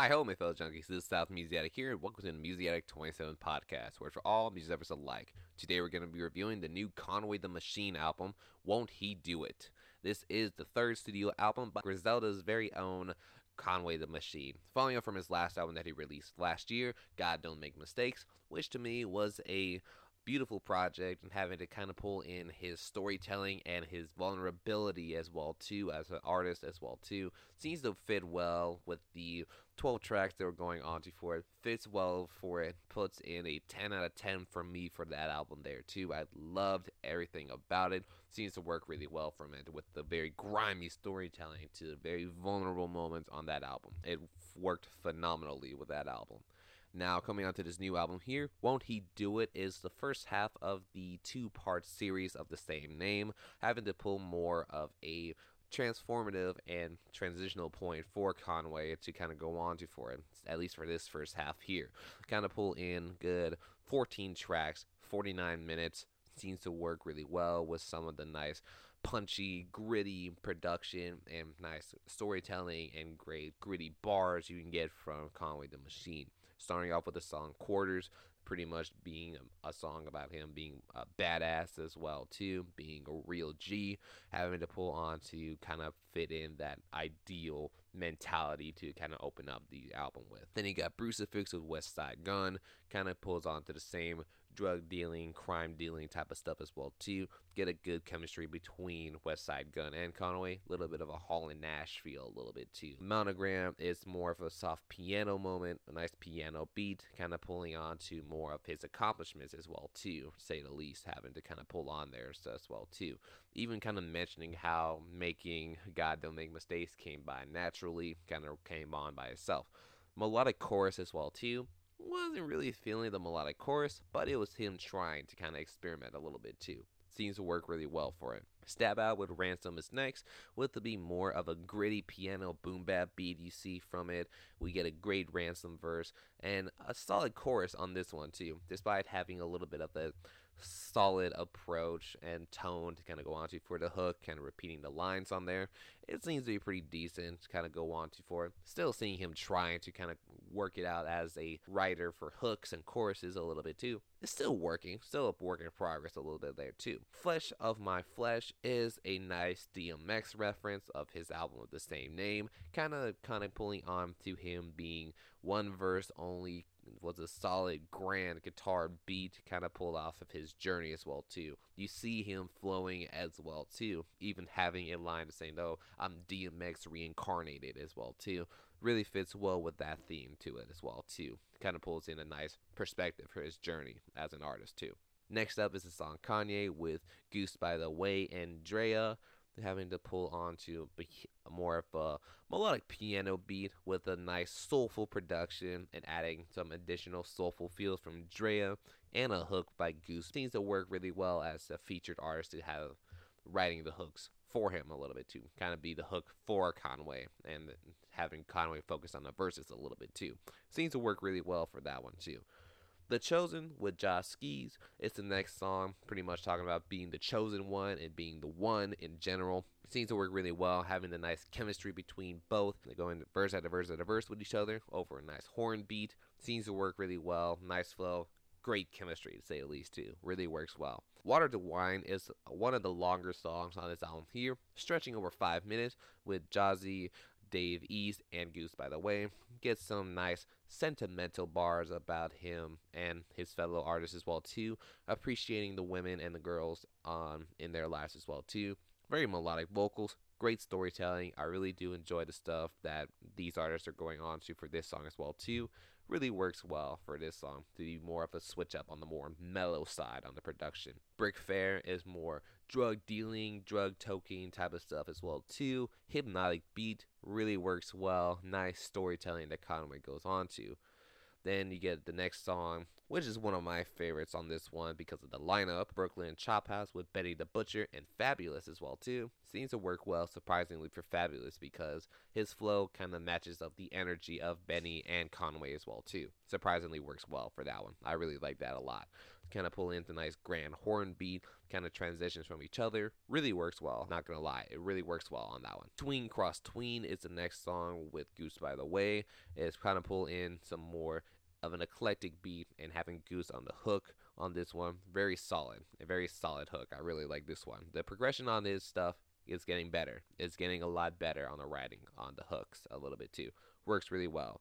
Hi, hello, my fellow junkies. This is South Music here, and welcome to the Music 27 podcast, where for all music lovers alike. Today, we're going to be reviewing the new Conway the Machine album, Won't He Do It? This is the third studio album by Griselda's very own Conway the Machine, following up from his last album that he released last year, God Don't Make Mistakes, which to me was a beautiful project and having to kind of pull in his storytelling and his vulnerability as well too as an artist as well too. Seems to fit well with the 12 tracks that were going on to for it fits well for it. Puts in a 10 out of 10 for me for that album there too. I loved everything about it. Seems to work really well from it with the very grimy storytelling to the very vulnerable moments on that album. It worked phenomenally with that album now, coming on to this new album here, Won't He Do It is the first half of the two part series of the same name, having to pull more of a transformative and transitional point for Conway to kind of go on to for it, at least for this first half here. Kind of pull in good 14 tracks, 49 minutes. Seems to work really well with some of the nice, punchy, gritty production and nice storytelling and great gritty bars you can get from Conway the Machine starting off with the song Quarters, pretty much being a, song about him being a badass as well too, being a real G, having to pull on to kind of fit in that ideal mentality to kind of open up the album with. Then he got Brucifix with Westside Gunn, kind of pulls on to the same drug dealing, crime dealing type of stuff as well too. Get a good chemistry between Westside Gunn and Conway. A little bit of a Hall and Nash feel a little bit too. Monogram is more of a soft piano moment, a nice piano beat, kind of pulling on to more of his accomplishments as well too, say the least, having to kind of pull on there as well too. Even kind of mentioning how making God Don't Make Mistakes came by naturally, kind of came on by itself. Melodic chorus as well too wasn't really feeling the melodic chorus, but it was him trying to kind of experiment a little bit too. Seems to work really well for it. Stab Out with Ransom is next, with to be more of a gritty piano boom bap beat you see from it. We get a great Ransom verse and a solid chorus on this one too, despite having a little bit of a solid approach and tone to kind of go on to for the hook, kind of repeating the lines on there. It seems to be pretty decent to kind of go on to for. Still seeing him trying to kind of work it out as a writer for hooks and choruses a little bit too. It's still working, still a work in progress a little bit there too. Flesh of My Flesh is a nice DMX reference of his album of the same name, kind of kind of pulling on to him being one verse only was a solid grand guitar beat kind of pulled off of his journey as well too. You see him flowing as well too. Even having a line to say no oh, i'm dmx reincarnated as well too. Really fits well with that theme to it as well too. Kind of pulls in a nice perspective for his journey as an artist too. Next up is the song kanye with Goosebytheway and drea having to pull onto more of a melodic piano beat with a nice soulful production and adding some additional soulful feels from Drea and a hook by Goose seems to work really well as a featured artist to have writing the hooks for him a little bit too, kind of be the hook for Conway and having Conway focus on the verses a little bit too. Seems to work really well for that one too. The Chosen with Jae Skeese. It's the next song, pretty much talking about being the chosen one and being the one in general. It seems to work really well, having the nice chemistry between both. They go into verse after verse after verse with each other over a nice horn beat. Seems to work really well. Nice flow. Great chemistry, to say the least, too. Really works well. Water to Wine is one of the longer songs on this album here, stretching over five minutes, with Jazzy Dave East and Goose, by the way, get some nice sentimental bars about him and his fellow artists as well too, appreciating the women and the girls on in their lives as well too. Very melodic vocals, great storytelling. I really do enjoy the stuff that these artists are going on to for this song as well too really works well for this song to be more of a switch up on the more mellow side on the production. Brick Fair is more drug dealing, drug toking type of stuff as well too. Hypnotic beat really works well. Nice storytelling that Conway goes on to. Then you get the next song, which is one of my favorites on this one because of the lineup. Brooklyn Chop House with Benny the Butcher and Fabolous as well too. Seems to work well surprisingly for Fabolous because his flow kind of matches up the energy of Benny and Conway as well too. Surprisingly works well for that one. I really like that a lot. kind of pull in the nice grand horn beat, kind of transitions from each other. Really works well. Not gonna lie, it really works well on that one. Tween Cross Tween is the next song with Goosebytheway. It's kind of pull in some more of an eclectic beat and having Goose on the hook on this one. Very solid. A very solid hook. I really like this one. The progression on this stuff is getting better. It's getting a lot better on the writing on the hooks a little bit too. Works really well.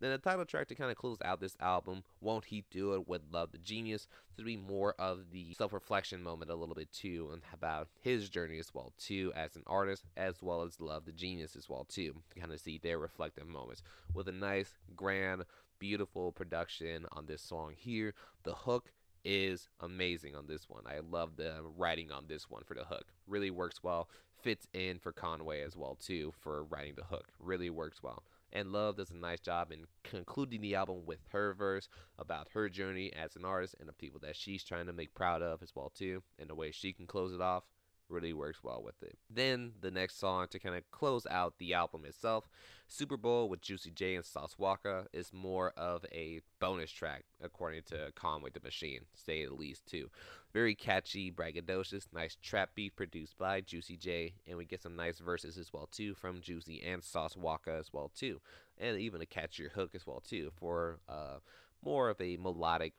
Then the title track to kind of close out this album, Won't He Do It with Love the Genius, to be more of the self-reflection moment a little bit too, and about his journey as well too as an artist, as well as Love the Genius as well too. To kind of see their reflective moments with a nice, grand, beautiful production on this song here. The hook is amazing on this one. I love the writing on this one for the hook. Really works well. Fits in for Conway as well too for writing the hook. Really works well. And Love does a nice job in concluding the album with her verse about her journey as an artist and the people that she's trying to make proud of as well too, and the way she can close it off really works well with it. Then the next song to kind of close out the album itself, Super Bowl with Juicy J and Sauce Walka is more of a bonus track according to Conway the Machine, say at least too. Very catchy, braggadocious, nice trap beat produced by Juicy J, and we get some nice verses as well too from Juicy and Sauce Walka as well too, and even a catchier hook as well too for uh, more of a melodic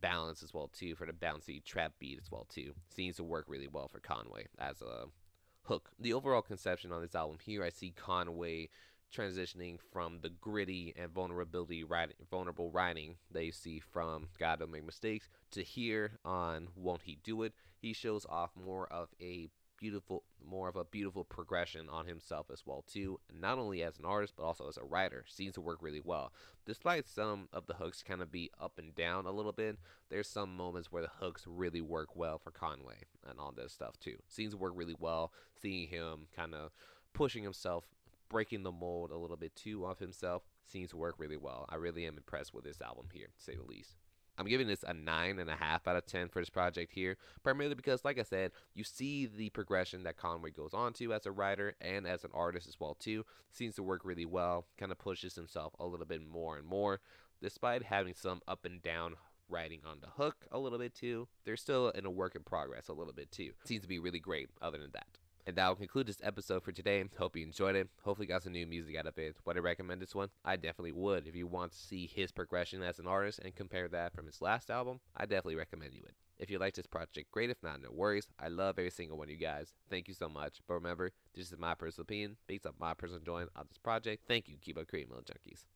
balance as well too for the bouncy trap beat as well too. Seems to work really well for Conway as a hook. The overall conception on this album here, I see Conway transitioning from the gritty and vulnerability writing, vulnerable writing that you see from God Don't Make Mistakes to here on Won't He Do It. He shows off more of a beautiful more of a beautiful progression on himself as well too not only as an artist but also as a writer. Seems to work really well. Despite some of the hooks kind of be up and down a little bit there's some moments where the hooks really work well for conway and all this stuff too. Seems to work really well seeing him kind of pushing himself breaking the mold a little bit too of himself. Seems to work really well. I really am impressed with this album here to say the least I'm giving this a nine and a half out of ten for this project here, primarily because, like I said, you see the progression that Conway goes on to as a writer and as an artist as well too. Seems to work really well. Kind of pushes himself a little bit more and more, despite having some up and down writing on the hook a little bit too. They're still in a work in progress a little bit too. Seems to be really great. Other than that. And that will conclude this episode for today. Hope you enjoyed it. Hopefully, got some new music out of it. Would I recommend this one? I definitely would. If you want to see his progression as an artist and compare that from his last album, I definitely recommend you it. If you like this project, great. If not, no worries. I love every single one of you guys. Thank you so much. But remember, this is my personal opinion based on my personal enjoyment on this project. Thank you. Keep up creating, little junkies.